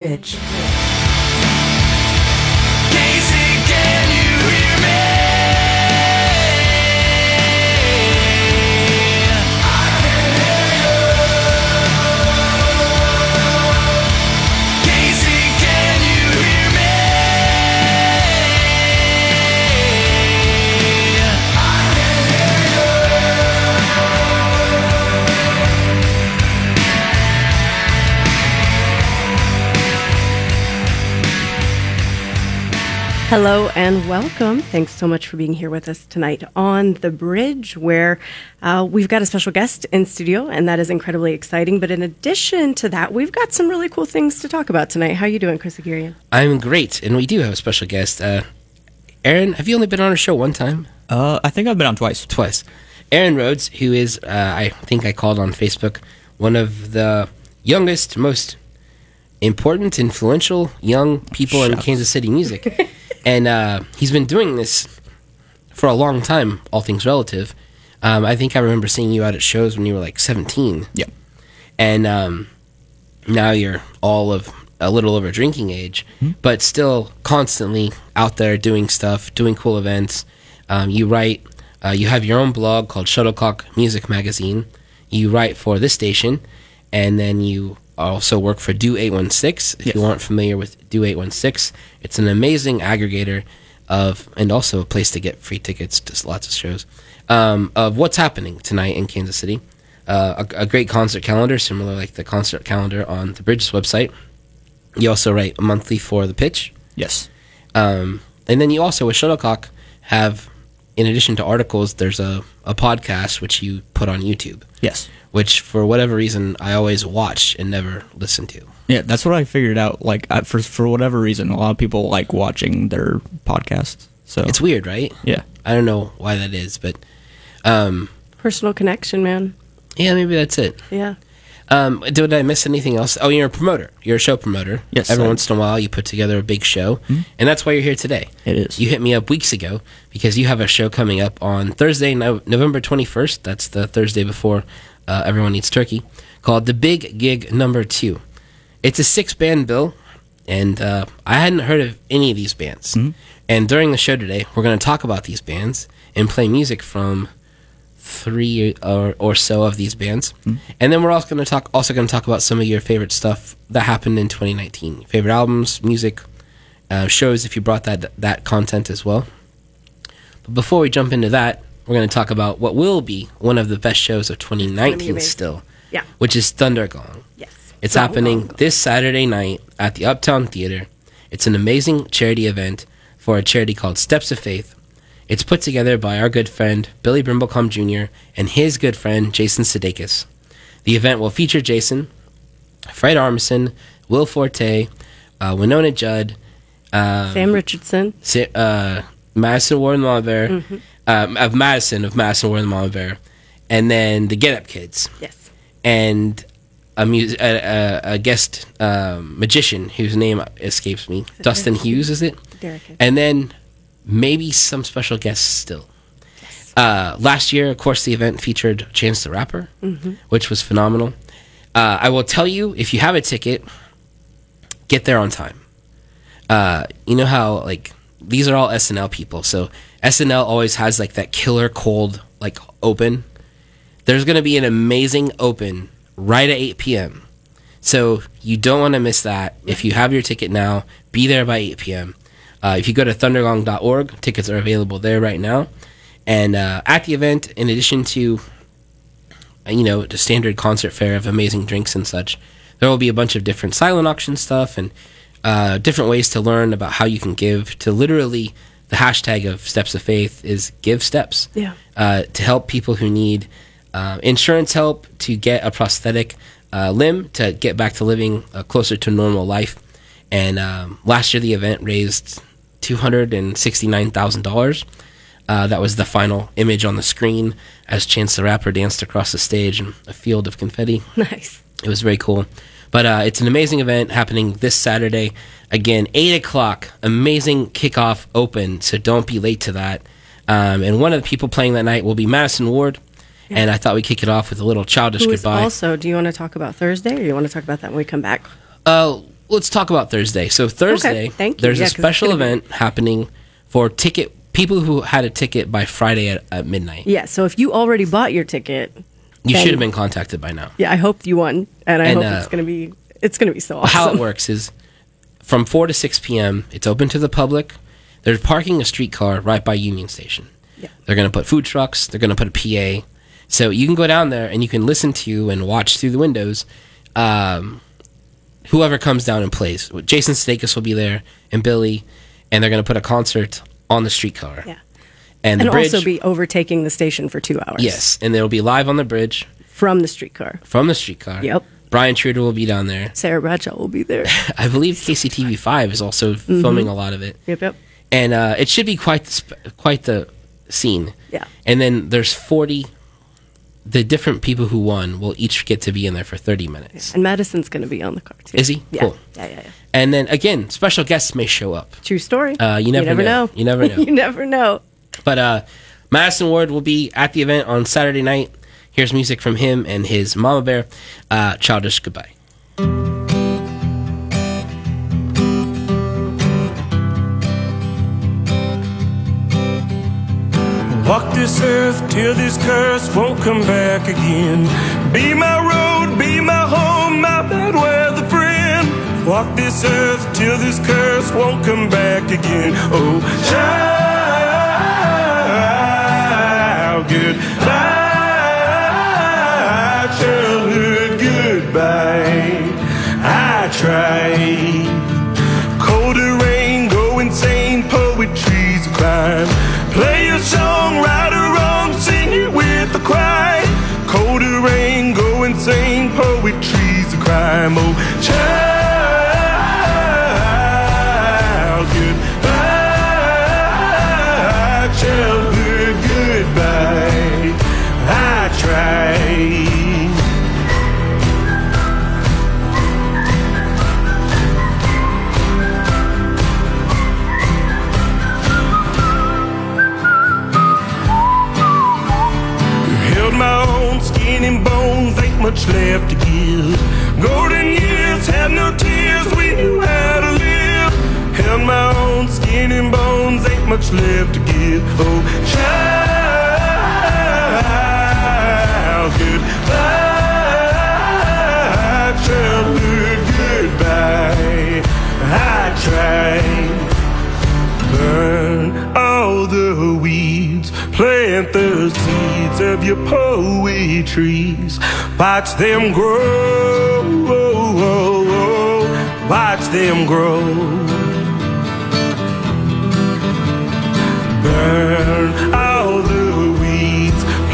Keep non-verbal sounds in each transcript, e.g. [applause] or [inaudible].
Bridge. Hello and welcome. Thanks so much for being here with us tonight on the bridge, where uh, we've got a special guest in studio, and that is incredibly exciting. But in addition to that, we've got some really cool things to talk about tonight. How are you doing, Chris Haghirian? I'm great, and we do have a special guest. Uh, Aaron, have you only been on our show one time? Uh, I think I've been on twice. Twice. Aaron Rhodes, who is, uh, I think I called on Facebook, one of the youngest, most important, influential young people in. Kansas City music. [laughs] and uh, he's been doing this for a long time, all things relative. Um, I think I remember seeing you out at shows when you were like 17. Yeah. and um, now you're all of a little over drinking age, Hmm. but still constantly out there doing stuff, doing cool events. Um, you write, uh, you have your own blog called Shuttlecock Music Magazine. You write for this station, and then you also work for Do 816. If you aren't familiar with Do 816, it's an amazing aggregator of, and also a place to get free tickets to lots of shows, um, of what's happening tonight in Kansas City uh, a, a great concert calendar, similar like the concert calendar on the Bridges website. You also write monthly for the pitch, Yes. um, and then you also with Shuttlecock have, in addition to articles, there's a, a podcast which you put on YouTube, Yes. which for whatever reason I always watch and never listen to. Yeah, that's what I figured out. Like, I, for for whatever reason, a lot of people like watching their podcasts. So It's weird, right? yeah, I don't know why that is, but um, Personal connection, man. yeah, maybe that's it. Yeah. Um, did I miss anything else? Oh, you're a promoter. You're a show promoter. Yes, Every I- once in a while, you put together a big show, and that's why you're here today. it is. You hit me up weeks ago because you have a show coming up on Thursday, no- November 21st. That's the Thursday before uh, Everyone Eats Turkey, called The Big Gig Number Two. It's a six band bill, and uh, I hadn't heard of any of these bands. And during the show today, we're going to talk about these bands and play music from three or, or so of these bands. And then we're also going to talk also going to talk about some of your favorite stuff that happened in 2019. Favorite albums, music, uh, shows if you brought that that content as well. But before we jump into that, we're going to talk about what will be one of the best shows of 2019 amazing. still, Yeah. which is Thundergong. Yes. It's Gong, happening gong, gong. this Saturday night at the Uptown Theater. It's an amazing charity event for a charity called Steps of Faith. It's put together by our good friend Billy Brimblecom Jr. and his good friend Jason Sudeikis. The event will feature Jason, Fred Armisen, Will Forte, uh, Wynonna Judd, um, Sam Richardson. Sa- uh, Madisen Warren Bear, Mm-hmm. um, of Madisen of Madisen Warren Bear, and then the Get Up Kids Yes. and a, mus- a, a, a guest um, magician whose name escapes me. Dustin Hughes, is it? Derek. And then maybe some special guests still. Uh, last year, of course, the event featured Chance the Rapper, which was phenomenal. Uh, I will tell you, if you have a ticket, get there on time. Uh, you know how like these are all SNL people, so SNL always has like that killer cold like open. There's gonna be an amazing open right at 8 p.m. So you don't want to miss that. If you have your ticket now, be there by 8 p.m. Uh, if you go to thundergong.org, tickets are available there right now. And uh, at the event, in addition to uh, you know the standard concert fare of amazing drinks and such, there will be a bunch of different silent auction stuff and uh, different ways to learn about how you can give. To literally, the hashtag of Steps of Faith is Give Steps Yeah. uh, to help people who need uh, insurance help to get a prosthetic uh, limb to get back to living uh, closer to normal life. And um, last year, the event raised two hundred and sixty-nine thousand dollars. Uh, that was the final image on the screen as Chance the Rapper danced across the stage in a field of confetti. [laughs] Nice. It was very cool. But uh, it's an amazing event happening this Saturday. Again, 8 o'clock. Amazing kickoff open, so don't be late to that. Um, and one of the people playing that night will be Madisen Ward. And I thought we'd kick it off with a little childish Who goodbye. also, do you want to talk about Thursday or you want to talk about that when we come back? Uh, let's talk about Thursday. So Thursday, you. there's Yeah, a special gonna be- event happening for ticket people who had a ticket by Friday at, at midnight. Yeah. So if you already bought your ticket, You should have been contacted by now. Yeah, I hope you won, and I And, hope uh, it's gonna be it's gonna be so awesome. How it [laughs] works is from 4 to 6 p.m. It's open to the public. They're parking a streetcar right by Union Station. Yeah. They're going to put food trucks. They're going to put a PA. So you can go down there and you can listen to and watch through the windows. Um, whoever comes down and plays. Jason Sudeikis will be there and Billy, and they're going to put a concert on the streetcar. Yeah. And the And bridge. also be overtaking the station for two hours. yes, and they'll be live on the bridge From the streetcar. from the streetcar. Yep. Bryan Truta will be down there. Sarah Bradshaw will be there. [laughs] I believe KCTV five is also filming a lot of it. yep, yep. and uh, it should be quite the sp- quite the scene. Yeah. And then there's 40. The different people who won will each get to be in there for 30 minutes. And Madisen's going to be on the car too. Is he? Yeah. Cool. Yeah, yeah, yeah. And then again, special guests may show up. True story. Uh, you never know. know. You never [laughs] know. you never know. But uh, Madisen Ward will be at the event on Saturday night. Here's music from him and his Mama Bear, uh, Childish Goodbye. Walk this earth till this curse won't come back again. Be my road, be my home, my bad weather friend. Walk this earth till this curse won't come back again. Oh, child, goodbye, childhood, goodbye. I tried. Bones, ain't much left to give. Oh, child, goodbye, childhood, goodbye. I tried burn all the weeds, plant the seeds of your poetries. Watch them grow, oh, oh, oh. watch them grow.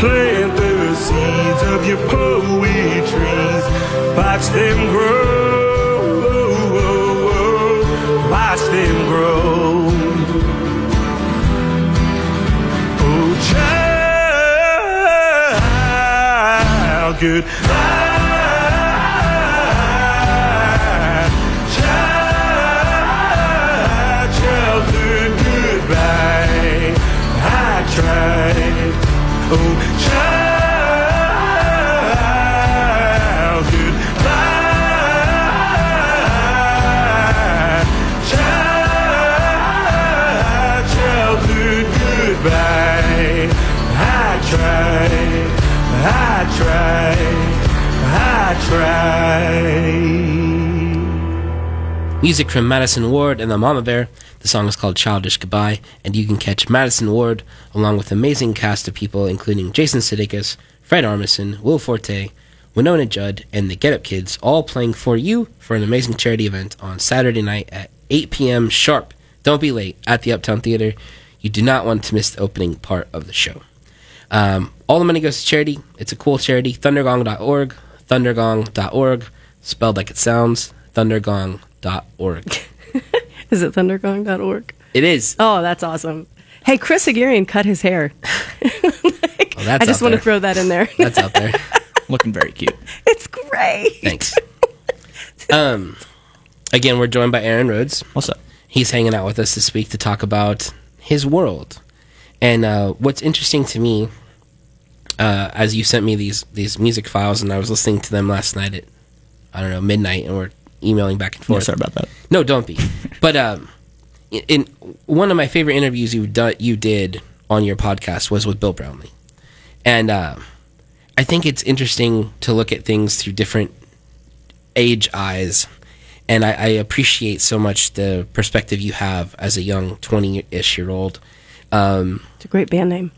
Plant the seeds of your poetries. Watch them grow, watch them grow. Oh, child, goodbye. Tried. Music from Madisen Ward and the Mama Bear. The song is called Childish Goodbye, and you can catch Madisen Ward along with amazing cast of people, including Jason Sudeikis, Fred Armisen, Will Forte, Wynonna Judd, and the Get Up Kids, all playing for you for an amazing charity event on Saturday night at 8 p.m. sharp. Don't be late at the Uptown Theater. You do not want to miss the opening part of the show. Um, all the money goes to charity. It's a cool charity. Thundergong.org. Thundergong.org. Spelled like it sounds. Thundergong.org. [laughs] Is it thundergong.org? It is. Oh, that's awesome. Hey, Chris Haghirian cut his hair. [laughs] Like, Oh, that's I just out want to throw that in there. [laughs] That's out there. Looking very cute. it's great. Thanks. Um, again, we're joined by Aaron Rhodes. What's up? He's hanging out with us this week to talk about his world. And uh, what's interesting to me, uh, as you sent me these these music files, and I was listening to them last night at I don't know midnight, and we're emailing back and forth. Yeah, forth. sorry about that. No, don't be. [laughs] But um, in, in one of my favorite interviews you do, you did on your podcast was with Bill Brownlee, and uh, I think it's interesting to look at things through different age eyes, and I, I appreciate so much the perspective you have as a young twenty-ish year old um, It's a great band name.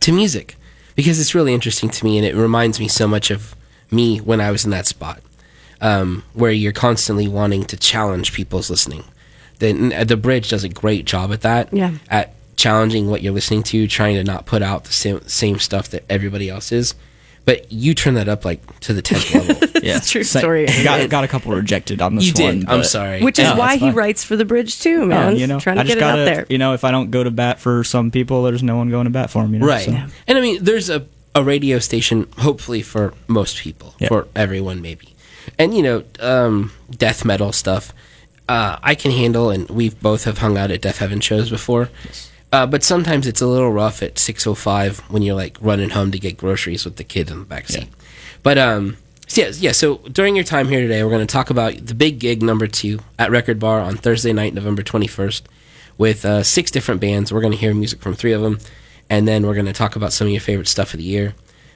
to music because it's really interesting to me and it reminds me so much of me when I was in that spot um, where you're constantly wanting to challenge people's listening. The, the bridge does a great job at that. Yeah. At challenging what you're listening to, trying to not put out the same, same stuff that everybody else is. But you turn that up like to the 10th level. [laughs] Yeah, a true Sa- story. Got, got a couple rejected on this you one. did. I'm sorry. Which is Yeah, why he fine. writes for the bridge too, man. you know, trying to I just get it gotta, out there. You know, if I don't go to bat for some people, there's no one going to bat for them. You know, Right. so- And I mean, there's a, a radio station, hopefully, for most people, Yeah. for everyone, maybe. And, you know, um, death metal stuff, uh, I can handle, and we've both have hung out at Death Heaven shows before. Uh, but sometimes it's a little rough at 6.05 when you're, like, running home to get groceries with the kid in the backseat. Yeah. But, um, so yeah, yeah, so during your time here today, we're going to talk about the big gig number two at Record Bar on Thursday night, November 21st, with uh, six different bands. We're going to hear music from three of them, and then we're going to talk about some of your favorite stuff of the year.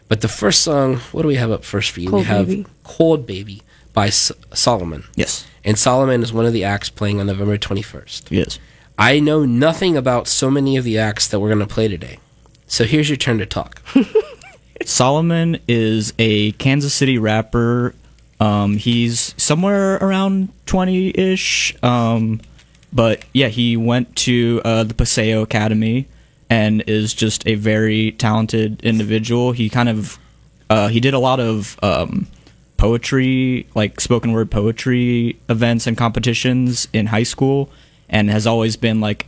But the first song, what do we have up first for you? we have Baby. Cold Baby by S- Solomon. Yes. And Solomon is one of the acts playing on November 21st. Yes. I know nothing about so many of the acts that we're going to play today. So here's your turn to talk. [laughs] Solomon is a Kansas City rapper. Um, he's somewhere around 20 ish. Um, but yeah, he went to uh, the Paseo Academy and is just a very talented individual. He kind of uh, he did a lot of um, poetry, like spoken word poetry events and competitions in high school, and has always been like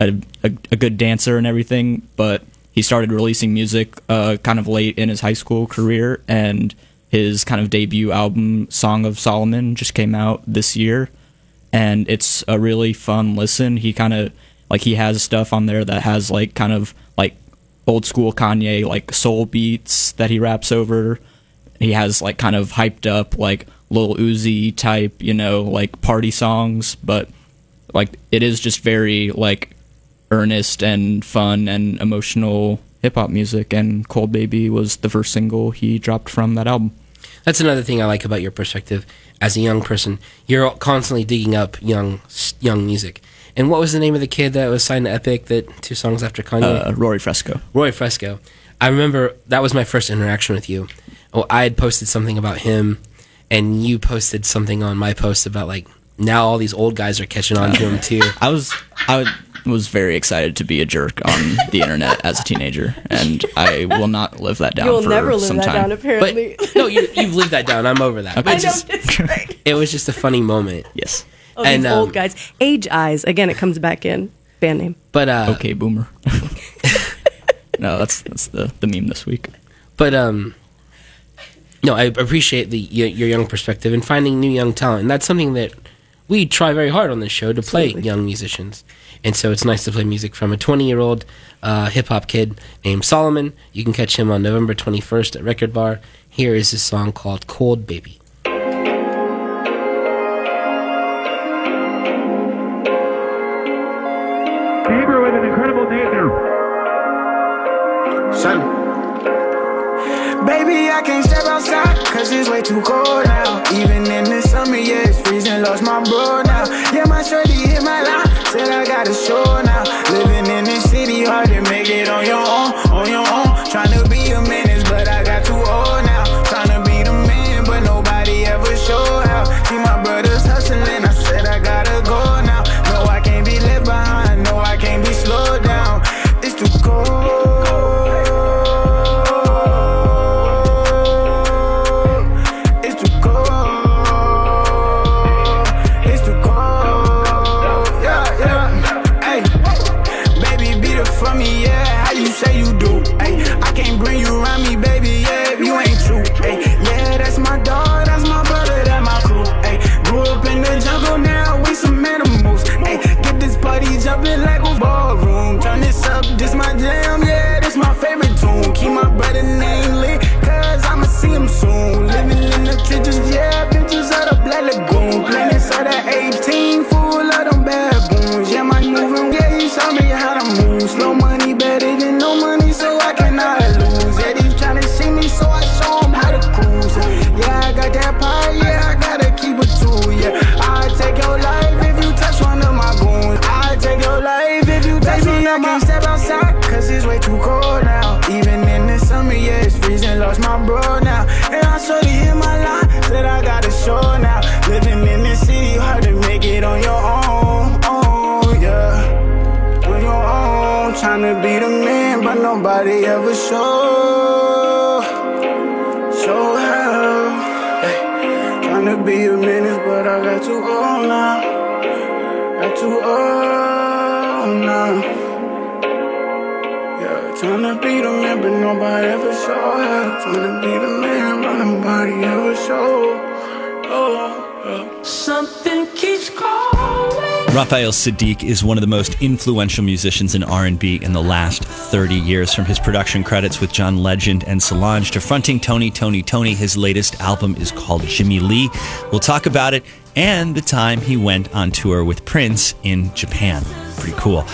a, a, a good dancer and everything, but he started releasing music uh, kind of late in his high school career, and his kind of debut album, Song of Solomon, just came out this year, and it's a really fun listen. He kind of like he has stuff on there that has like kind of like old school Kanye like soul beats that he raps over. He has like kind of hyped up like Lil Uzi type, you know, like party songs, but like it is just very like earnest and fun and emotional hip hop music and Cold Baby was the first single he dropped from that album. That's another thing I like about your perspective as a young person. You're constantly digging up young young music. And what was the name of the kid that was signed to Epic that two songs after Kanye? Uh, Rory Fresco. Rory Fresco. I remember that was my first interaction with you. Oh, I had posted something about him, and you posted something on my post about like now all these old guys are catching on to him too. [laughs] I was I was very excited to be a jerk on the internet as a teenager, and I will not live that down You'll for never live some that time. down, But apparently. no, you, you've lived that down. I'm over that. But I it's know just, [laughs] it was just a funny moment. yes. Oh, these And, um, old guys. Age eyes. Again, it comes back in. Band name. But uh, Okay, boomer. [laughs] no, that's that's the the meme this week. But um, no, I appreciate the your, your young perspective and finding new young talent, and that's something that we try very hard on this show to play Absolutely. young musicians. And so it's nice to play music from a 20 year old uh, hip hop kid named Solomon. You can catch him on November 21st at Record Bar. Here is his song called Cold Baby. Bieber with an incredible debut. Son. Baby, I can't step outside, cause it's way too cold now. Even in the summer, yeah, freezing, lost my bro now. Yeah, my shorty hit my line, said I got a show now. Living in the city, hard to make it on your own, I just nobody ever show how. Trying to be the man, but nobody ever show. Oh, yeah. Something keeps calling. Raphael Saadiq is one of the most influential musicians in R&B in the last 30 years. From his production credits with John Legend and Solange to fronting Tony, Tony, Tony, his latest album is called Jimmy Lee. We'll talk about it and the time he went on tour with Prince in Japan. Pretty cool.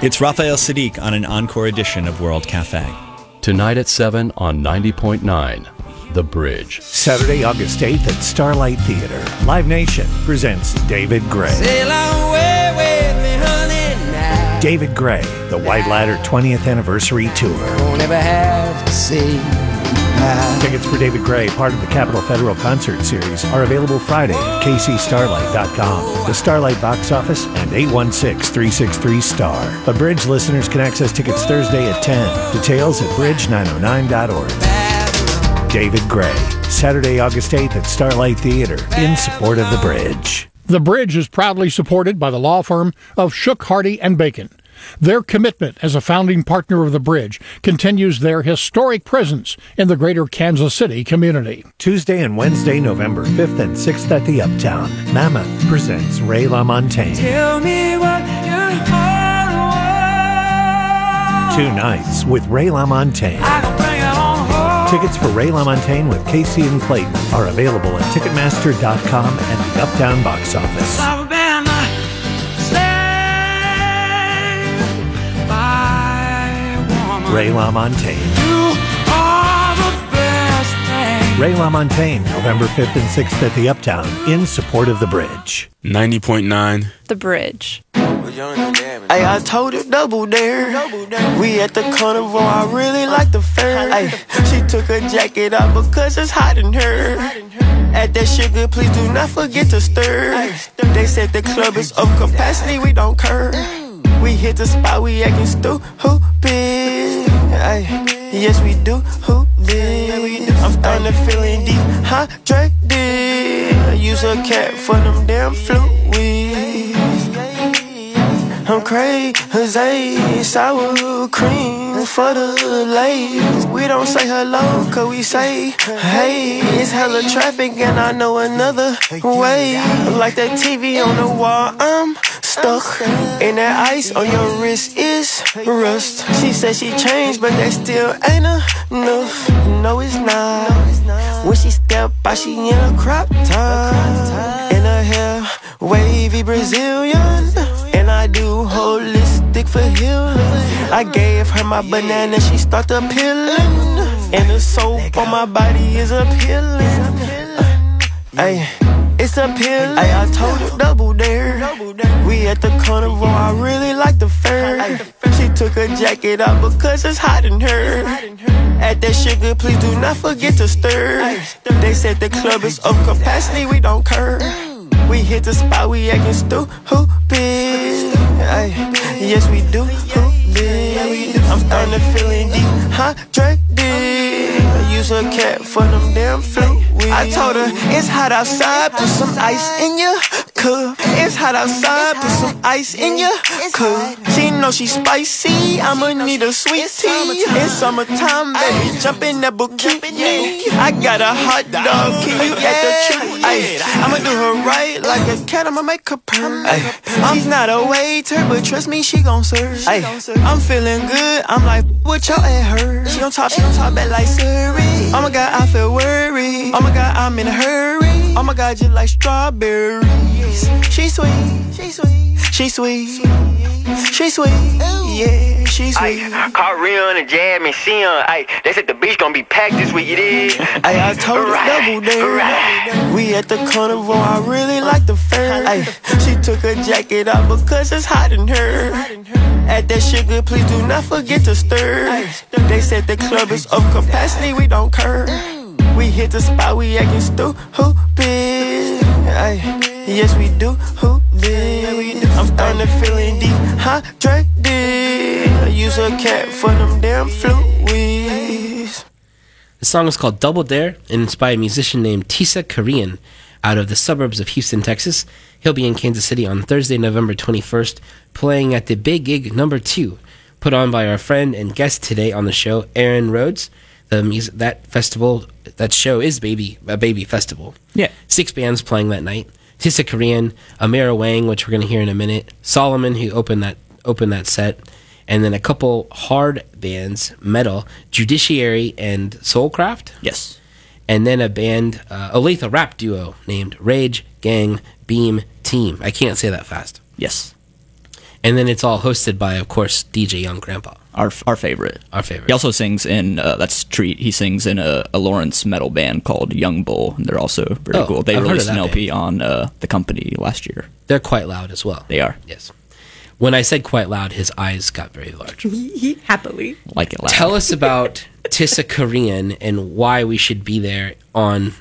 It's Raphael Saadiq on an encore edition of World Cafe. Tonight at 7 on 90.9 The Bridge. Saturday, August 8th at Starlight Theater. Live Nation presents David Gray. David Gray, the White Ladder 20th Anniversary Tour. Tickets for David Gray, part of the Capital Federal Concert Series, are available Friday at kcstarlight.com, the Starlight box office, and 816-363-STAR. But Bridge listeners can access tickets Thursday at 10. Details at bridge909.org. David Gray, Saturday, August 8th at Starlight Theater, in support of the Bridge. The Bridge is proudly supported by the law firm of Shook, Hardy, and Bacon. Their commitment as a founding partner of the Bridge continues their historic presence in the greater Kansas City community. Tuesday and Wednesday, November 5th and 6th at the Uptown. Mammoth presents Ray LaMontagne. Tell me what your Two nights with Ray LaMontagne. I can bring it on. Tickets for Ray LaMontagne with Kacy and Clayton are available at Ticketmaster.com and the Uptown box office. Ray LaMontagne. You are the best thing. Ray LaMontagne, November 5th and 6th at the Uptown, in support of the Bridge. 90.9 The Bridge. Hey, I told her double dare. We at the carnival, I really like the fair. Ay, she took her jacket off because it's hot in her. At that sugar, please do not forget to stir. They said the club is of capacity, we don't care. We hit the spot, we acting stupid. Ay, yes, we do. Who did? I'm starting to feeling dehydrated. Use a cat for them damn fluids. I'm crazy, sour cream for the ladies. We don't say hello, cause we say hey. It's hella traffic, and I know another way. Like that TV on the wall, I'm stuck. And that ice on your wrist is rust. She said she changed, but that still ain't enough. No, it's not. When she step out, she in a crop top. In her hair, wavy Brazilian. I do holistic for healing. I gave her my banana, she started peeling. And the soap on my body is appealing. Ay, it's appealing. Ay, I told her double dare. We at the carnival, I really like the fair. She took her jacket off because it's hot in her. At that sugar, please do not forget to stir. They said the club is of capacity, we don't care. We hit the spot, we acting stupid. Yes, we do. Stupid. I'm starting to feeling dehydrated. I use a cat for them damn fluids. I told her it's hot outside, put some ice in your cup. It's hot outside, put some ice in your cup. She know she spicy, I'ma need a sweet tea. It's summertime, baby, jump in that bikini. I got a hot dog, can you get the truth? Ay, I'ma do her right like a cat, I'ma make her purr. Ay, I'm not a waiter, but trust me, she gon' serve. Ay, I'm feeling good, I'm like, what y'all at her? She don't talk, she don't talk back like Surrey. Oh my god, I feel worried. Oh my god, I'm in a hurry. Oh my god, just like strawberries. She sweet, she sweet, she sweet, she sweet. Yeah, she sweet. Ay, Rion and Jam and Sion. Uh, ay, they said the beach gonna be packed this week. It is. [laughs] Ay, I told her double dare. We at the carnival, I really like the fair. Ay, she took her jacket off because it's hot in her. Add that sugar, please do not forget to stir. They said the club is up capacity, we don't curb. We hit the spot, we acting stupid. Ay, Yes, we do. Who did? I'm starting to feeling dehydrated. Use a cat for them damn fluids. The song is called Double Dare and it's by a musician named Tisakorean out of the suburbs of Houston, Texas. He'll be in Kansas City on Thursday, November 21st, playing at the Big Gig number two, put on by our friend and guest today on the show, Aaron Rhodes. The mus- that festival, that show is baby a baby festival. Yeah. Six bands playing that night. Tisakorean, Amira Wang, which we're going to hear in a minute. Solomon, who opened that opened that set, and then a couple hard bands, metal, Judiciary and Soulcraft. Yes. And then a band, uh, a lethal rap duo named Rage Gang Beam Team. I can't say that fast. Yes. And then it's all hosted by, of course, DJ Young Grandpa. Our our favorite. Our favorite. He also sings in uh, that's Treat. He sings in a, a Lawrence metal band called Young Bull. And they're also very Oh, cool. They I've released an that LP on uh, the company last year. They're quite loud as well. They are. Yes. When I said quite loud, his eyes got very large. [laughs] Happily. Like it loud. Tell us about Tisakorean and why we should be there on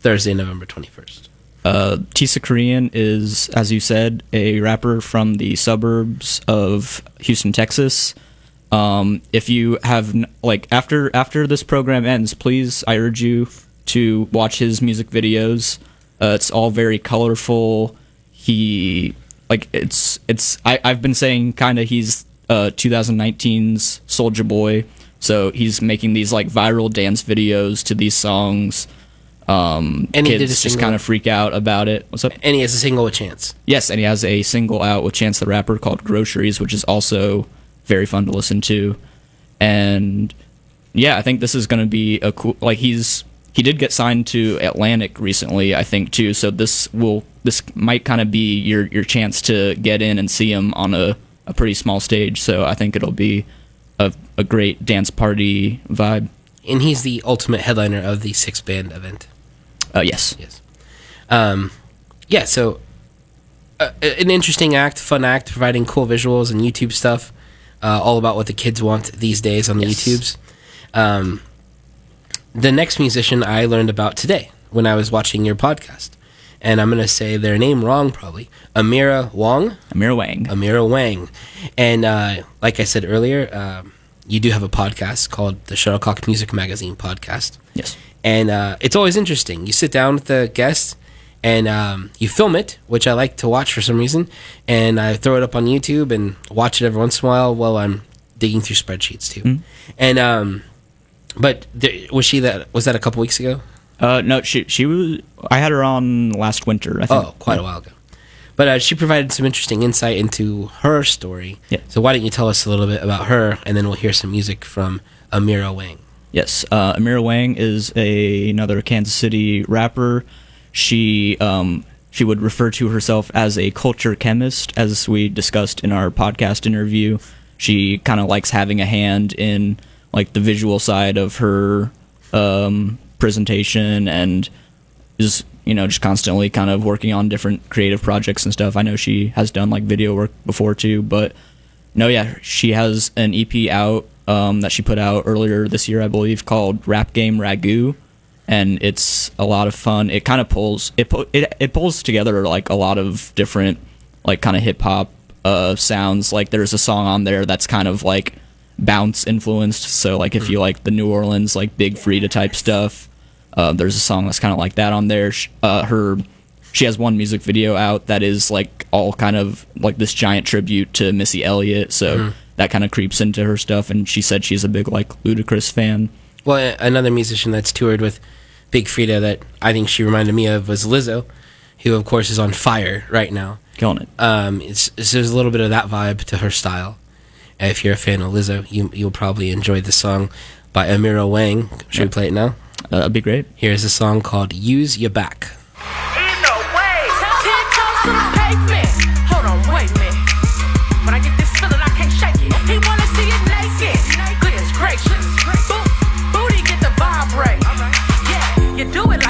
Thursday, November 21st. Uh, Tisakorean is, as you said, a rapper from the suburbs of Houston, Texas. Um, if you have like after after this program ends, please I urge you to watch his music videos. Uh, it's all very colorful. He like it's it's I, I've been saying kind of he's uh 2019's Soulja Boy. So he's making these like viral dance videos to these songs. Um, And kids just kind of freak out about it. What's up? And he has a single with Chance. Yes, and he has a single out with Chance the Rapper called Groceries, which is also very fun to listen to. And yeah, I think this is going to be a cool. Like he's he did get signed to Atlantic recently, I think too. So this will this might kind of be your your chance to get in and see him on a a pretty small stage. So I think it'll be a a great dance party vibe. And he's the ultimate headliner of the six band event. Uh, yes. Yes. Um, yeah, so uh, an interesting act, fun act, providing cool visuals and YouTube stuff. Uh, all about what the kids want these days on the YouTubes. Um, the next musician I learned about today when I was watching your podcast. And I'm going to say their name wrong probably. Amira Wong. Amira Wang. Amira Wang. And uh, like I said earlier, um, you do have a podcast called the Shuttlecock Music Magazine podcast. Yes. And uh, it's always interesting. You sit down with the guest and um, you film it, which I like to watch for some reason. And I throw it up on YouTube and watch it every once in a while while I'm digging through spreadsheets too. And um, but there, was she that was that a couple weeks ago? Uh, no, she she was. I had her on last winter. I think. Oh, quite a while ago. But uh, she provided some interesting insight into her story. Yeah. So why don't you tell us a little bit about her, and then we'll hear some music from Amira Wang. Yes, uh, Amira Wang is a, another Kansas City rapper. She um, she would refer to herself as a culture chemist, as we discussed in our podcast interview. She kind of likes having a hand in like the visual side of her um, presentation and is you know just constantly kind of working on different creative projects and stuff. I know she has done like video work before too, but no, yeah, she has an EP out um, that she put out earlier this year, I believe, called Rap Game Ragu, and it's a lot of fun. It kind of pulls it it it pulls together like a lot of different like kind of hip hop uh, sounds. Like there's a song on there that's kind of like bounce influenced. So like if you like the New Orleans like Big Freedia type stuff, uh, there's a song that's kind of like that on there. Uh, her she has one music video out that is like all kind of like this giant tribute to Missy Elliott. So Mhm. That kind of creeps into her stuff. And she said she's a big like Ludacris fan. Well, another musician that's toured with Big Freedia that I think she reminded me of was Lizzo, who of course is on fire right now. Killing it. Um, it's, it's there's a little bit of that vibe to her style. And if you're a fan of Lizzo, you you'll probably enjoy the song by Amira Wang. Should we play it now? Uh, that'd be great. Here's a song called "Use Your Back." You do it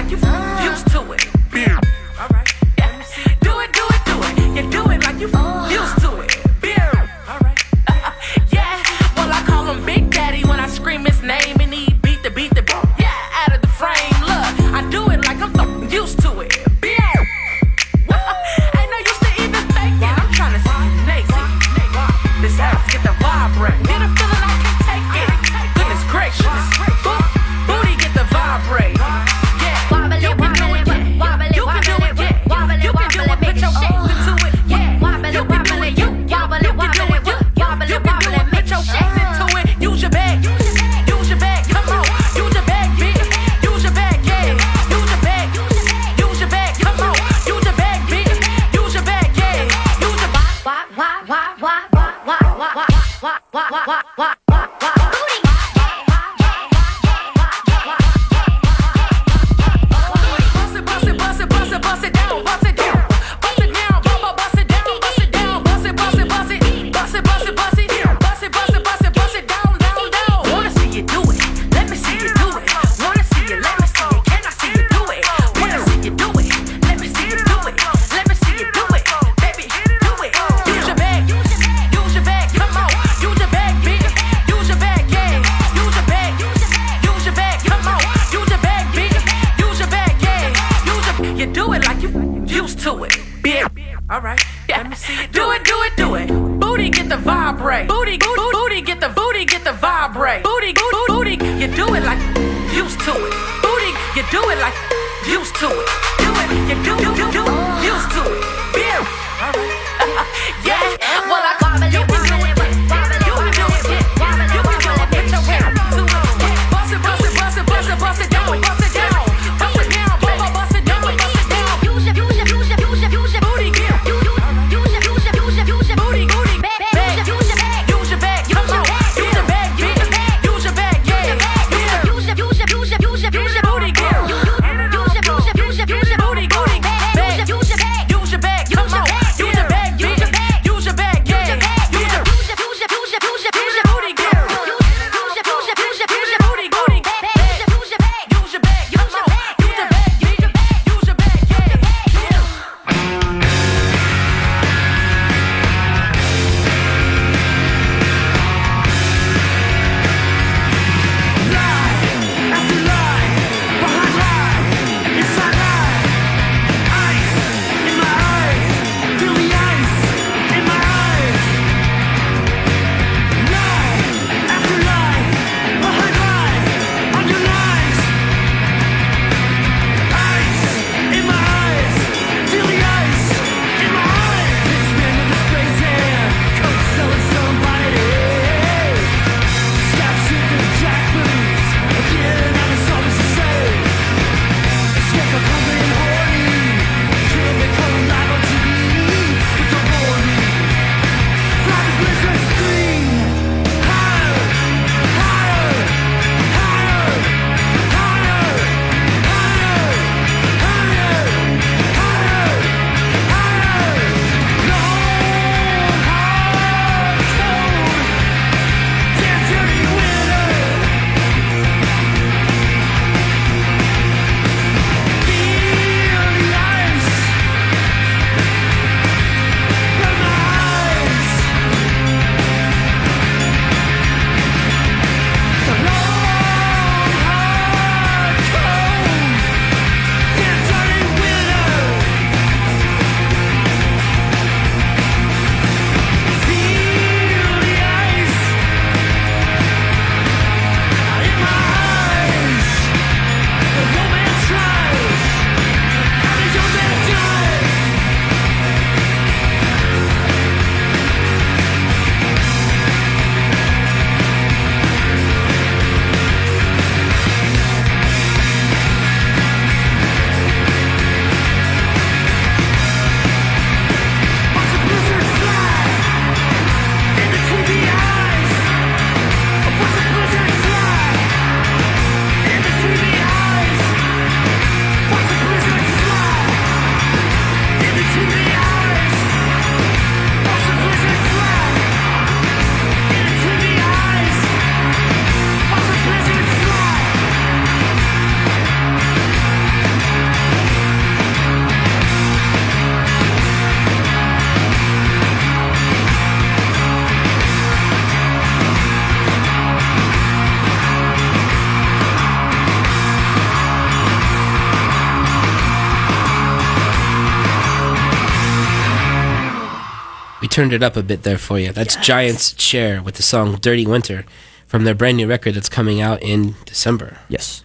turned it up a bit there for you. That's yes. Giant's Chair with the song Dirty Winter from their brand new record that's coming out in December. Yes.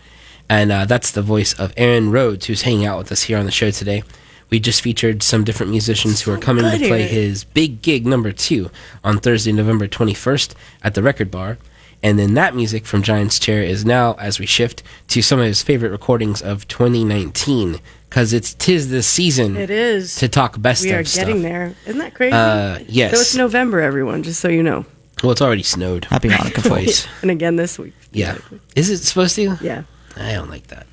And uh, that's the voice of Aaron Rhodes, who's hanging out with us here on the show today. We just featured some different musicians who are coming to play his big gig number two on Thursday, November 21st at the Record Bar. And then that music from Giant's Chair is now, as we shift, to some of his favorite recordings of 2019 because it's tis the season. It is to talk best. We are getting there. Isn't that crazy? Uh, yes. So it's November, everyone. Just so you know. Well, it's already snowed. Happy Hanukkah, boys. [laughs] and again this week. Yeah. Is it supposed to? Yeah. I don't like that.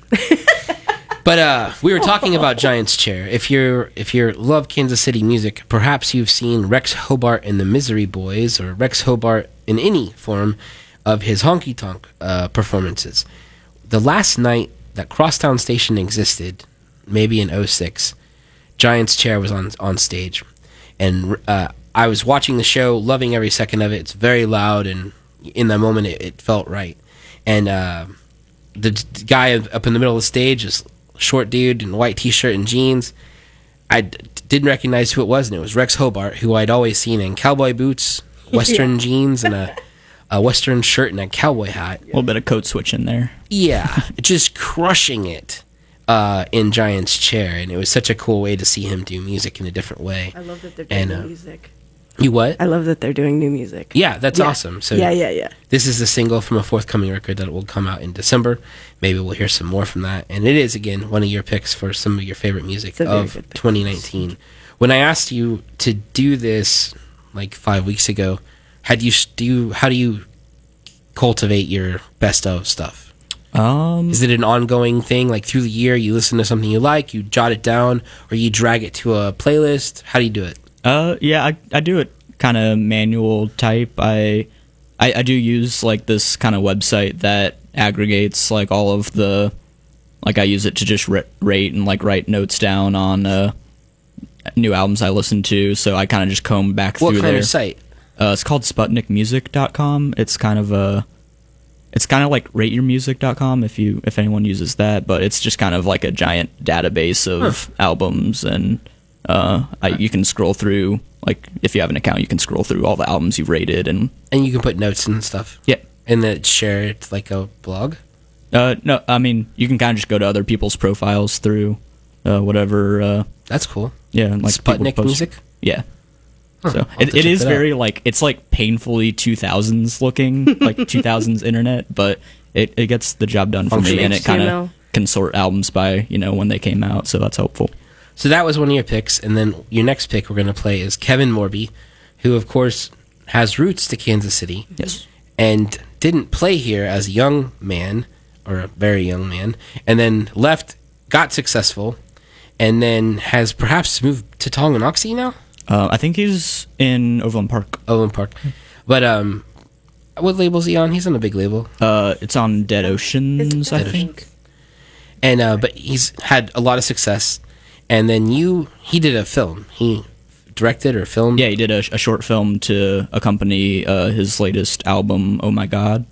[laughs] but uh, we were talking about Giant's Chair. If you're if you love Kansas City music, perhaps you've seen Rex Hobart and the Misery Boys, or Rex Hobart in any form of his honky tonk uh, performances. The last night that Crosstown Station existed, maybe in 06, Giant's Chair was on on stage, and uh, I was watching the show, loving every second of it. It's very loud, and in that moment, it, it felt right. And uh, the d- guy up in the middle of the stage is a short dude in a white t-shirt and jeans. I d- didn't recognize who it was, and it was Rex Hobart, who I'd always seen in cowboy boots, [laughs] western Yeah. jeans, and a, a western shirt and a cowboy hat. A little bit of code switch in there. Yeah, [laughs] just crushing it uh, in Giant's Chair, and it was such a cool way to see him do music in a different way. I love that they're doing And, new uh, music. You what? I love that they're doing new music. Yeah, that's Yeah. awesome. So yeah, yeah, yeah. This is a single from a forthcoming record that will come out in December. Maybe we'll hear some more from that. And it is again one of your picks for some of your favorite music It's a very of good pick. 2019. When I asked you to do this like five weeks ago, had you do you how do you cultivate your best of stuff? Um, Is it an ongoing thing? Like through the year, you listen to something you like, you jot it down, or you drag it to a playlist? How do you do it? Uh, yeah, I, I do it kind of manual type. I, I I do use like this kind of website that aggregates like all of the, like I use it to just ra- rate and like write notes down on uh, new albums I listen to. So I kind of just comb back through. What through kind there. of site? Uh, it's called SputnikMusic.com. It's kind of a, it's kind of like RateYourMusic.com if you if anyone uses that, but it's just kind of like a giant database of albums and uh, I, you can scroll through like if you have an account, you can scroll through all the albums you've rated and And you can put notes and stuff. Yeah. And then share it like a blog. uh, no, I mean you can kind of just go to other people's profiles through uh, whatever. Uh, That's cool. Yeah, and, like Sputnik post- music? Yeah. Huh, [laughs] so I'll it, to it check out. very like it's like painfully 2000s looking like [laughs] 2000s internet but it, it gets the job done for me and it kind of can sort albums by you know when they came out so that's helpful So that was one of your picks, and then your next pick we're going to play is Kevin Morby, who of course has roots to Kansas City. Yes. And didn't play here as a young man or a very young man, and then left, got successful, and then has perhaps moved to Tonganoxie now. Uh, I think he's in Overland Park Overland Park, but um, what label is he on? He's on a big label. uh, it's on Dead Oceans I Dead think and uh, but he's had a lot of success. And then you, he did a film. He directed or filmed. yeah he did a, a short film to accompany uh, his latest album Oh My God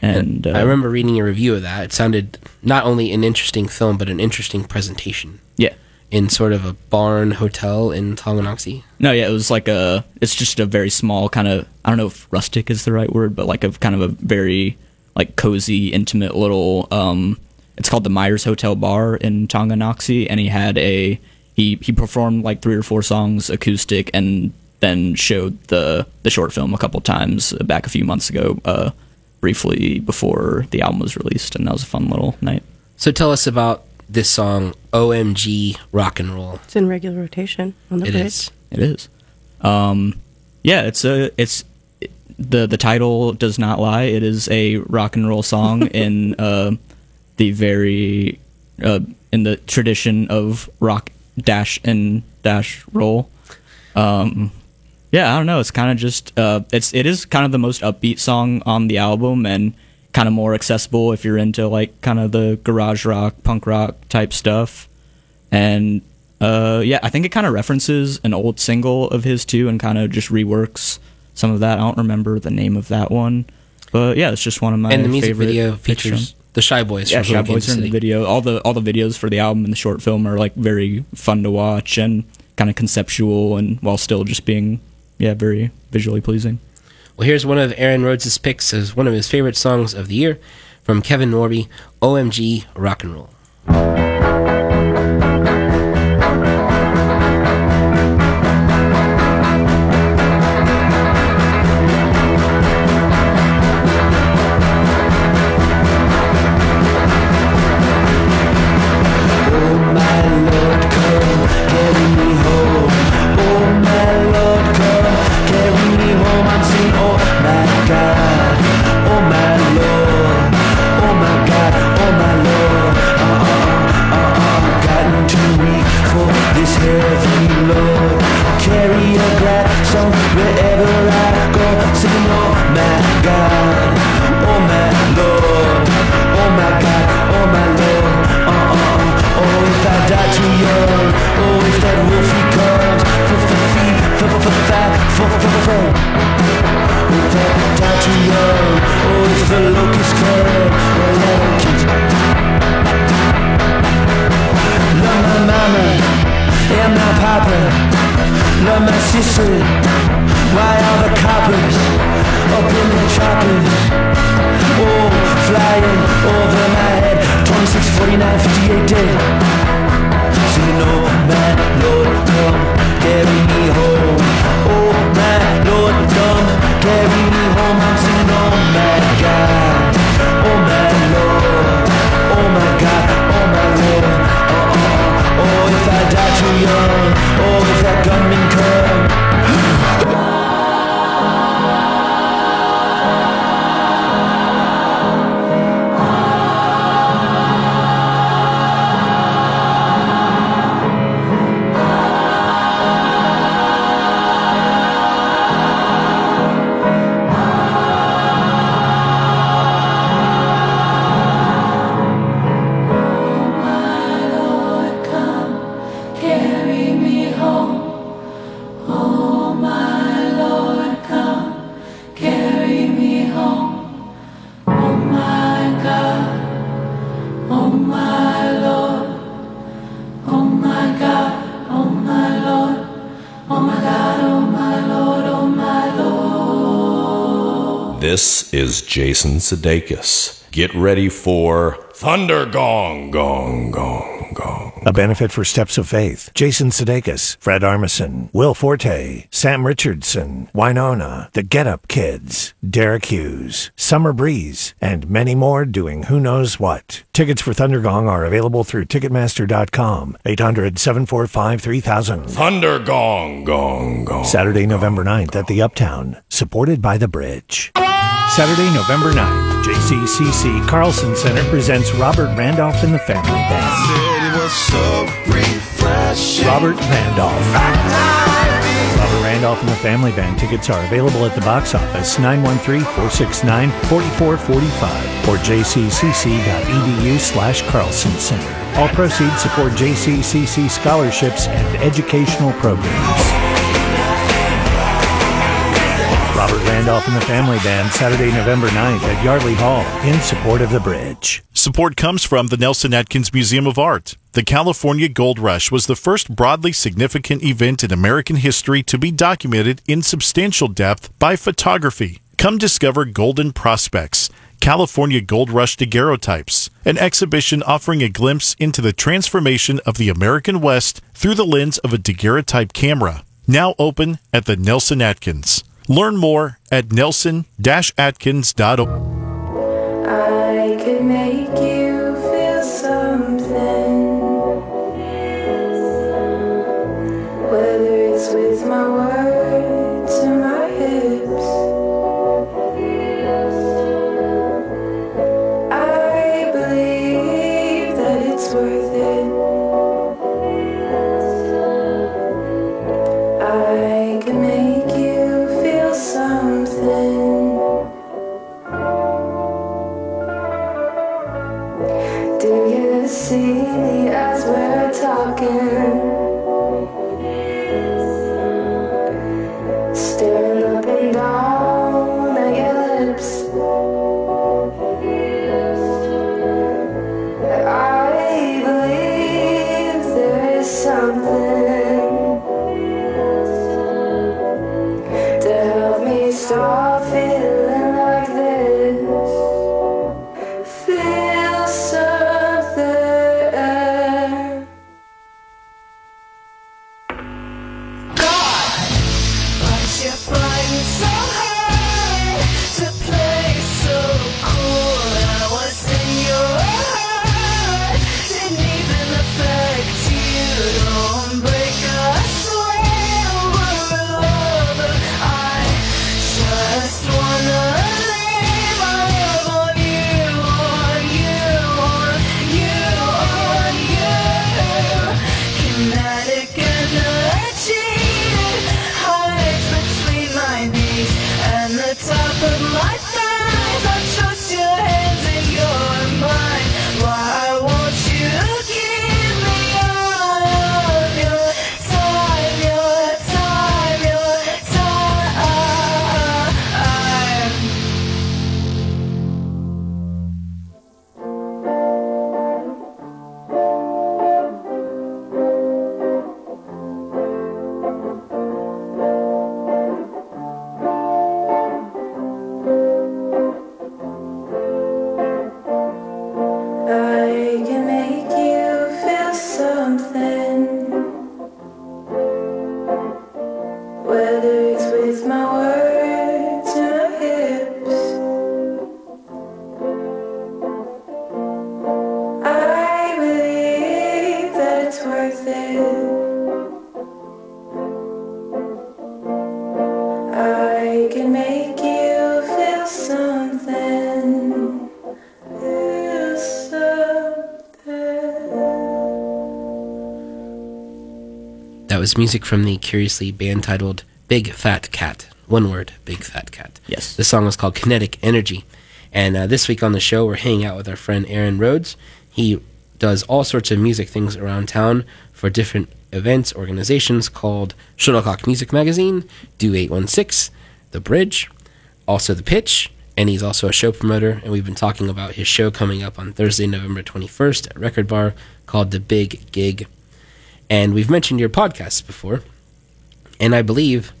and uh, I remember reading a review of that. It sounded not only an interesting film, but an interesting presentation. Yeah. In sort of a barn hotel in Tonganoxie. No, yeah, it was like a. It's just a very small kind of. I don't know if rustic is the right word, but like a kind of a very like cozy, intimate little. um It's called the Myers Hotel Bar in Tonganoxie, and he had a. He he performed like three or four songs acoustic, and then showed the the short film a couple times back a few months ago, uh, briefly before the album was released, and that was a fun little night. So tell us about this song, OMG Rock and Roll. It's in regular rotation on the It bridge. is. It is. Um, yeah, it's a it's the the title does not lie. It is a rock and roll song [laughs] in uh, the very uh, in the tradition of rock dash and dash roll. Um, yeah, I don't know. It's kind of just uh, it's it is kind of the most upbeat song on the album and kind of more accessible if you're into like kind of the garage rock, punk rock type stuff. And uh, yeah, I think it kind of references an old single of his too, and kind of just reworks some of that. I don't remember the name of that one, but yeah, it's just one of my and the music favorite video features the Shy Boys Yeah, from Shy Boys are in the video. All the all the videos for the album and the short film are like very fun to watch and kind of conceptual, and while still just being yeah very visually pleasing. Well, here's one of Aaron Rhodes' picks as one of his favorite songs of the year from Kevin Morby, OMG Rock and Roll. This is Jason Sudeikis. Get ready for Thunder Gong, Gong, Gong, Gong. A benefit for Steps of Faith. Jason Sudeikis, Fred Armisen, Will Forte, Sam Richardson, Wynonna, The Get Up Kids, Derek Hughes, Summer Breeze, and many more doing who knows what. Tickets for Thundergong are available through Ticketmaster.com. 800 745 3000. Thunder Gong, Gong, Gong. Saturday, November 9th at the Uptown, supported by The Bridge. Saturday, November 9th, JCCC Carlson Center presents Robert Randolph and the Family Band. Robert Randolph. Robert Randolph and the Family Band tickets are available at the box office 913-469-4445 or jccc.edu slash Carlson Center. All proceeds support JCCC scholarships and educational programs. Robert Randolph and the Family Band, Saturday, November 9th at Yardley Hall in support of the bridge. Support comes from the Nelson Atkins Museum of Art. The California Gold Rush was the first broadly significant event in American history to be documented in substantial depth by photography. Come discover Golden Prospects, California Gold Rush daguerreotypes, an exhibition offering a glimpse into the transformation of the American West through the lens of a daguerreotype camera. Now open at the Nelson Atkins. Learn more at nelson-atkins.org. music from the curiously band titled Big Fat Cat. One word, Big Fat Cat. Yes. The song is called Kinetic Energy. And uh, this week on the show, we're hanging out with our friend Aaron Rhodes. He does all sorts of music things around town for different events, organizations called Shuttlecock Music Magazine, Do 816, The Bridge, also The Pitch, and he's also a show promoter. And we've been talking about his show coming up on Thursday, November 21st at Record Bar called The Big Gig. And we've mentioned your podcasts before, and I believe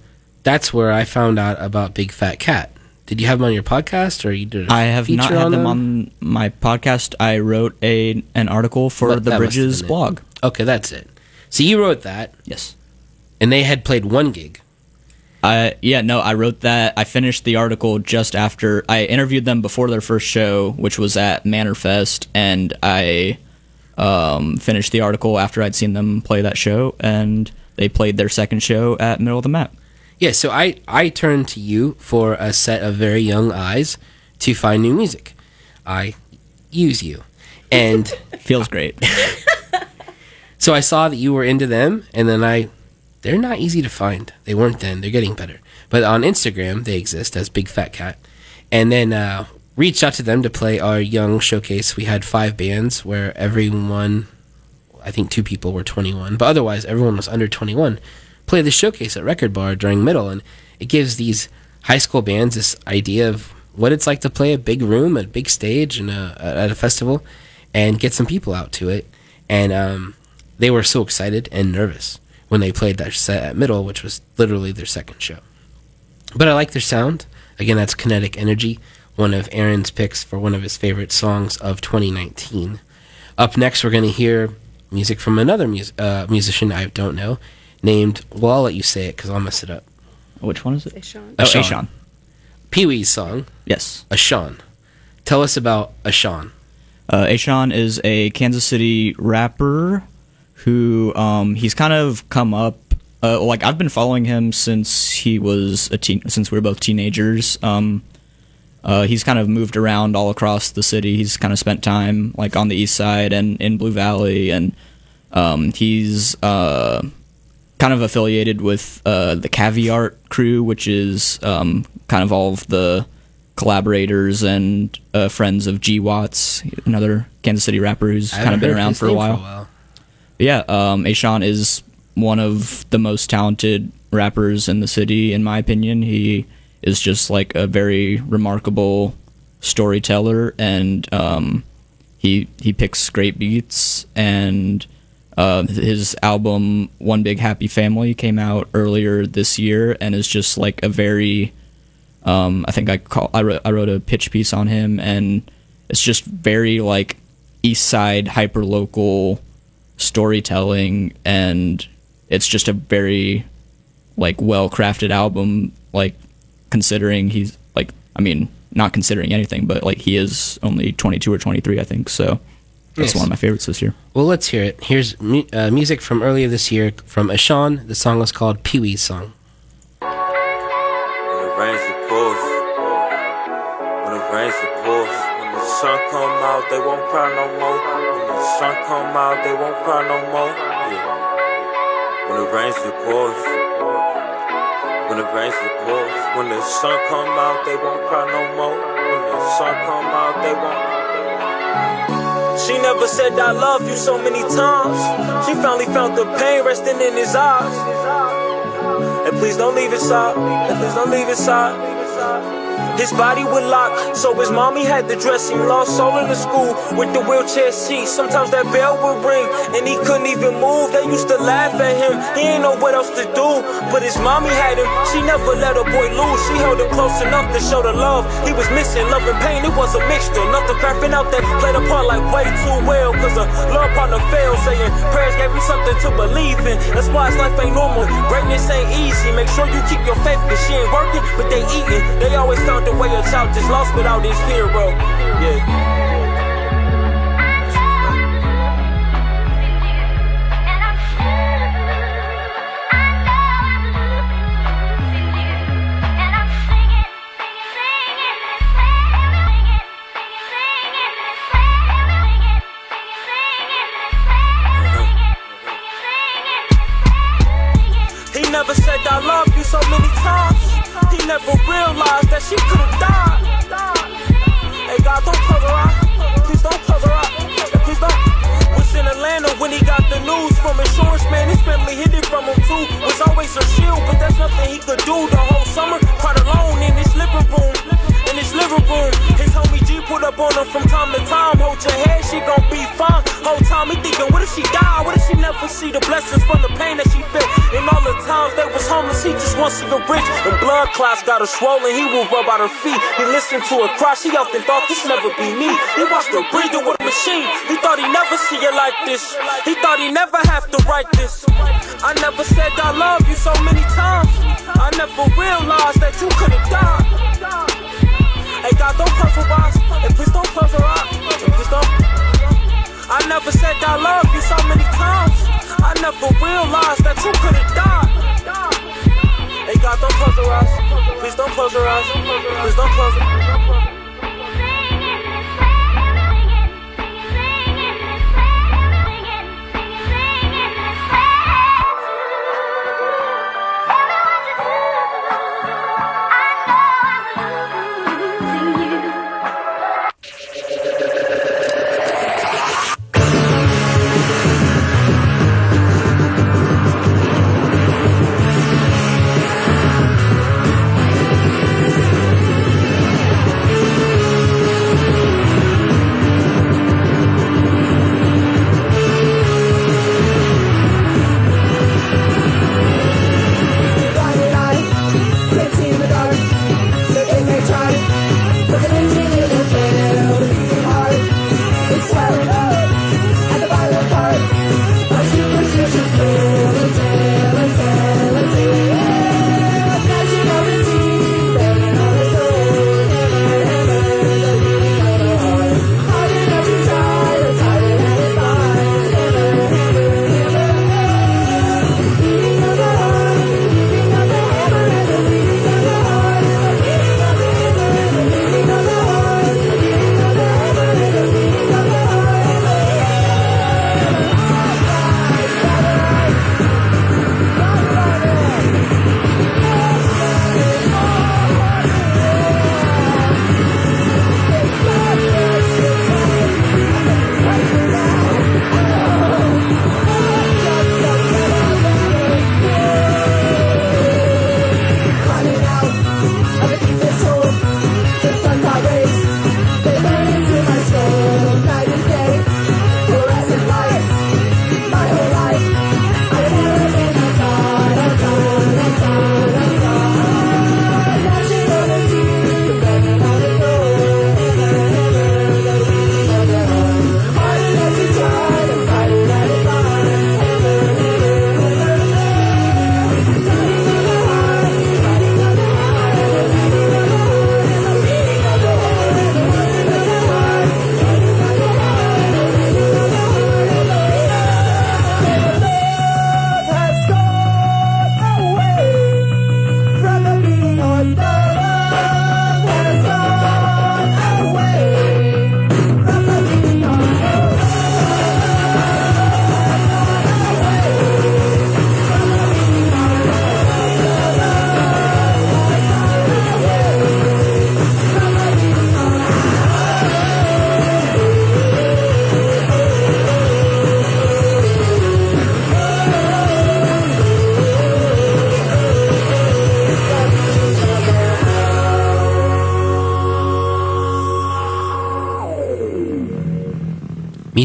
that's where I found out about Big Fat Cat. Did you have them on your podcast, or you did? I have not had on them on my podcast. I wrote a an article for But the that must have Bridges blog. Okay, that's it. So you wrote that. Yes. And they had played one gig. I yeah no I wrote that I finished the article just after I interviewed them before their first show which was at Manor and I um, finished the article after I'd seen them play that show and they played their second show at Middle of the Map. Yeah, so I I turned to you for a set of very young eyes to find new music. I use you, and [laughs] feels great. [laughs] so I saw that you were into them, and then I they're not easy to find. They weren't then. They're getting better, but on Instagram they exist as Big Fat Cat, and then uh, reached out to them to play our young showcase. We had five bands where everyone, I think two people were 21, but otherwise everyone was under 21. Play the showcase at Record Bar during middle, and it gives these high school bands this idea of what it's like to play a big room, a big stage, and at a festival, and get some people out to it. And um, they were so excited and nervous when they played that set at middle, which was literally their second show. But I like their sound. Again, that's Kinetic Energy, one of Aaron's picks for one of his favorite songs of 2019. Up next, we're going to hear music from another mus- uh, musician I don't know, named, well, I'll let you say it because I'll mess it up. Which one is it? Ashawn. Oh, Ashawn. Ashawn. Pee Wee's song. Yes. Ashawn. Tell us about Ashawn. Uh, Ashawn is a Kansas City rapper who um, he's kind of come up. Uh, like I've been following him since he was a teen, since we were both teenagers. Um, uh, he's kind of moved around all across the city. He's kind of spent time like on the east side and in Blue Valley, and um, he's uh, kind of affiliated with uh, the Caviar crew, which is um, kind of all of the collaborators and uh, friends of G Watts, another Kansas City rapper who's kind of been around for a while. Yeah, um, Ashawn is one of the most talented rappers in the city, in my opinion. He is just like a very remarkable storyteller, and um, he he picks great beats. And uh, his album "One Big Happy Family" came out earlier this year, and is just like a very um, I think I call I I wrote a pitch piece on him, and it's just very like East Side hyper local storytelling, and it's just a very like well crafted album. Like considering he's like I mean not considering anything, but like he is only twenty two or twenty three, I think. So that's Yes. one of my favorites this year. Well, let's hear it. Here's mu- uh, music from earlier this year from Ashawn. The song was called Pee Wee's Song. When it rains, it pours. When it rains, it pours. When the sun come out, they won't cry no more. When the sun come out, they won't cry no more. Yeah. When it rains, it pours. When the rains, it pours. When the sun come out, they won't cry no more. When the sun come out, they won't. She never said I love you so many times. She finally felt the pain resting in his eyes. And please don't leave his side. And please don't leave his side. His body would lock, so his mommy had to dress him. Lost soul in the school with the wheelchair seat. Sometimes that bell would ring and he couldn't even move. They used to laugh at him. He ain't know what else to do, but his mommy had him. She never let a boy lose. She held him close enough to show the love he was missing. Love and pain, it was a mixture. Nothing crafting out that played a part like way too well. Cause a love partner failed, saying prayers gave him something to believe in. That's why his life ain't normal. Greatness ain't easy. Make sure you keep your faith, cause she ain't working, but they eating. They always found a way a child just lost without his hero. Yeah. Swollen, he will rub out her feet. He listened to her cry, she often thought this never be me. He watched her breathing with a machine. He thought he never see it like this. He thought he never have to write this.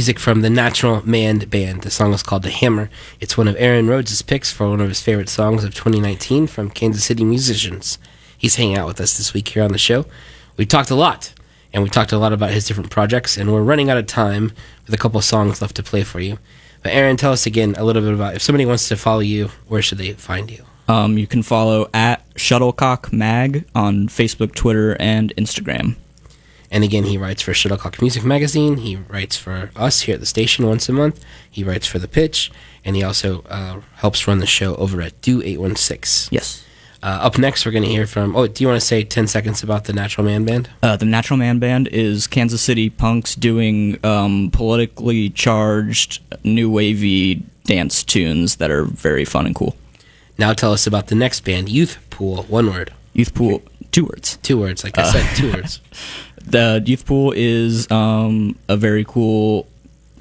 Music from the Natural Man Band. The song is called The Hammer. It's one of Aaron Rhodes' picks for one of his favorite songs of 2019 from Kansas City musicians. He's hanging out with us this week here on the show. We talked a lot, and we talked a lot about his different projects, and we're running out of time with a couple songs left to play for you. But Aaron, tell us again a little bit about if somebody wants to follow you, where should they find you? Um, you can follow at Shuttlecock Mag on Facebook, Twitter, and Instagram. And again, he writes for Shuttlecock Music Magazine. He writes for us here at the station once a month. He writes for The Pitch. And he also uh, helps run the show over at Do 816. Yes. Uh, up next, we're going to hear from. Oh, do you want to say 10 seconds about the Natural Man Band? Uh, the Natural Man Band is Kansas City punks doing um, politically charged, new wavy dance tunes that are very fun and cool. Now tell us about the next band, Youth Pool. One word. Youth Pool, two words. Two words, like I said, two words. [laughs] The Youth Pool is um, a very cool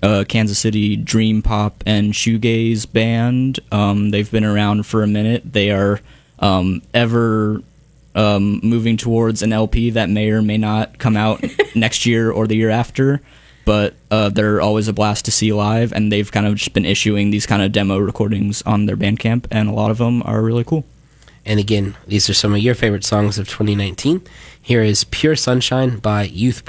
uh, Kansas City dream pop and shoegaze band. Um, they've been around for a minute. They are um, ever um, moving towards an LP that may or may not come out [laughs] next year or the year after. But uh, they're always a blast to see live, and they've kind of just been issuing these kind of demo recordings on their Bandcamp, and a lot of them are really cool. And again, these are some of your favorite songs of 2019. Here is Pure Sunshine by Youth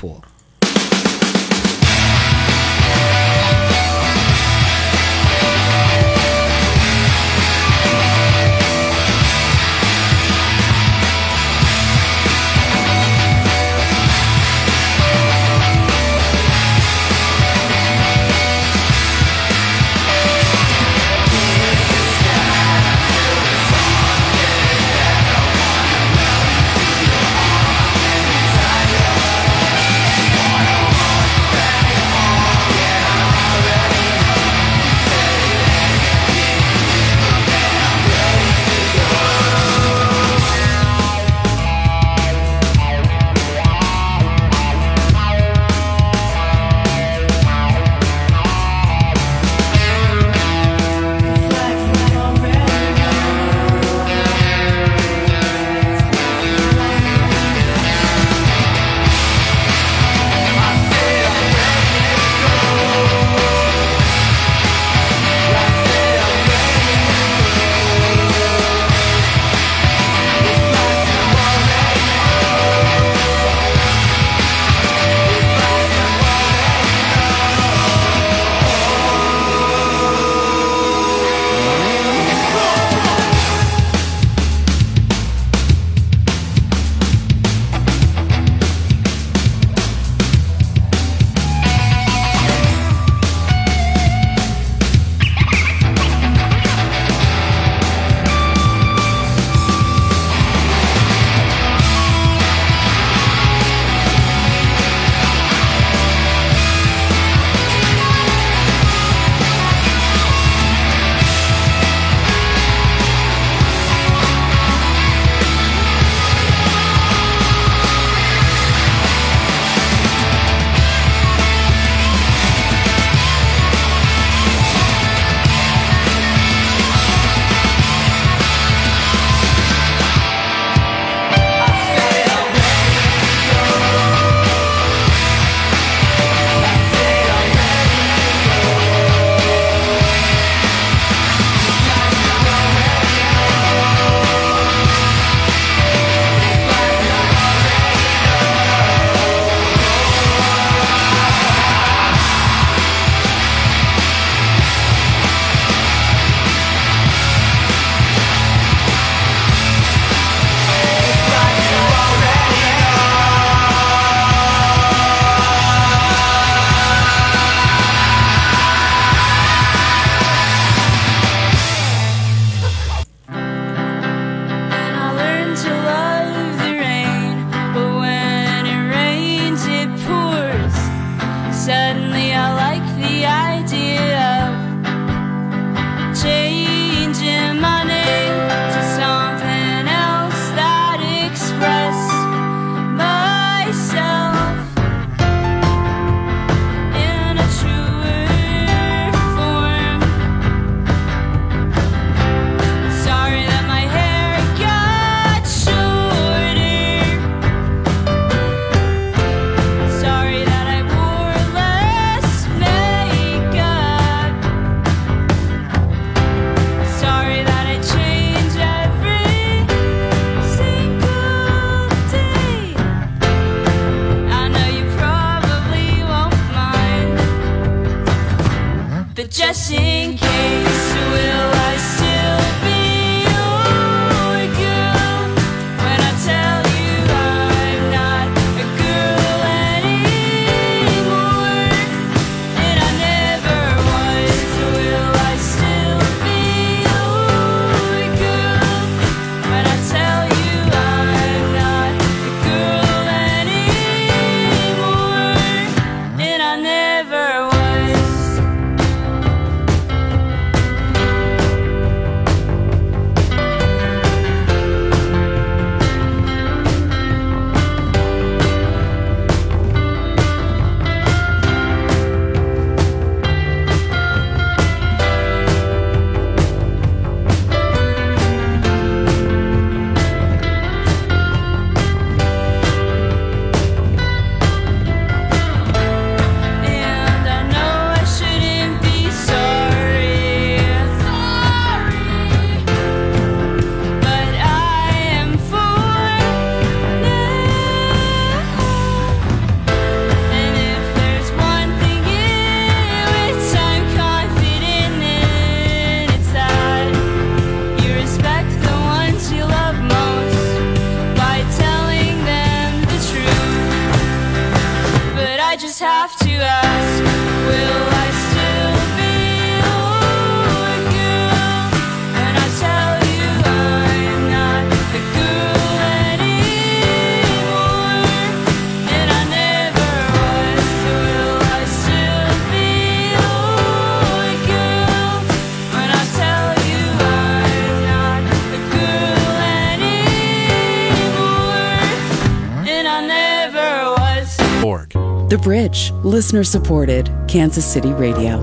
The Bridge, listener supported, Kansas City Radio.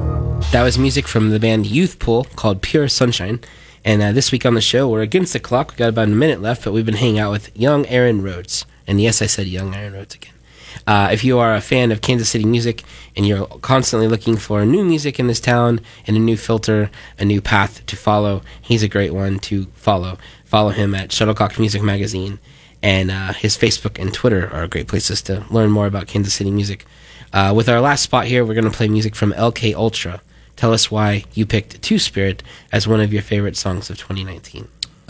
That was music from the band Youth Pool called Pure Sunshine. And uh, this week on the show, we're against the clock. We've got about a minute left, but we've been hanging out with young Aaron Rhodes. And yes, I said young Aaron Rhodes again. Uh, if you are a fan of Kansas City music and you're constantly looking for new music in this town and a new filter, a new path to follow, he's a great one to follow. Follow him at Shuttlecock Music Magazine. And uh, his Facebook and Twitter are great places to learn more about Kansas City music. Uh, with our last spot here, we're going to play music from LK Ultra. Tell us why you picked Two Spirit as one of your favorite songs of 2019.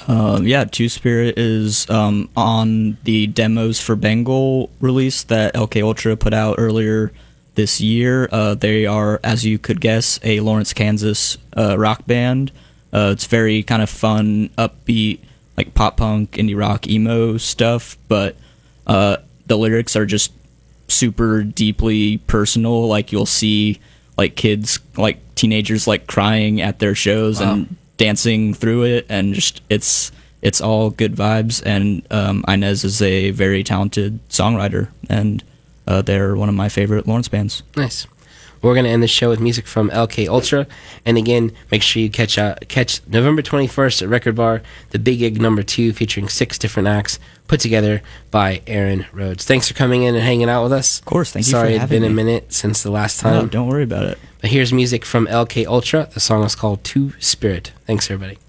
Um, yeah, Two Spirit is um, on the demos for Bengal release that LK Ultra put out earlier this year. Uh, they are, as you could guess, a Lawrence, Kansas uh, rock band. Uh, it's very kind of fun, upbeat, like pop punk, indie rock, emo stuff, but uh, the lyrics are just super deeply personal. Like you'll see like kids, like teenagers, like crying at their shows Wow. and dancing through it, and just it's it's all good vibes. And um, Inez is a very talented songwriter, and uh, they're one of my favorite Lawrence bands. Nice. We're going to end the show with music from LK Ultra. And again, make sure you catch uh, catch November 21st at Record Bar, the Big Gig number two, featuring six different acts put together by Aaron Rhodes. Thanks for coming in and hanging out with us. Of course, thank you Sorry it's been a minute since the last time. No, time. don't worry about it. But here's music from LK Ultra. The song is called Two Spirit. Thanks, everybody.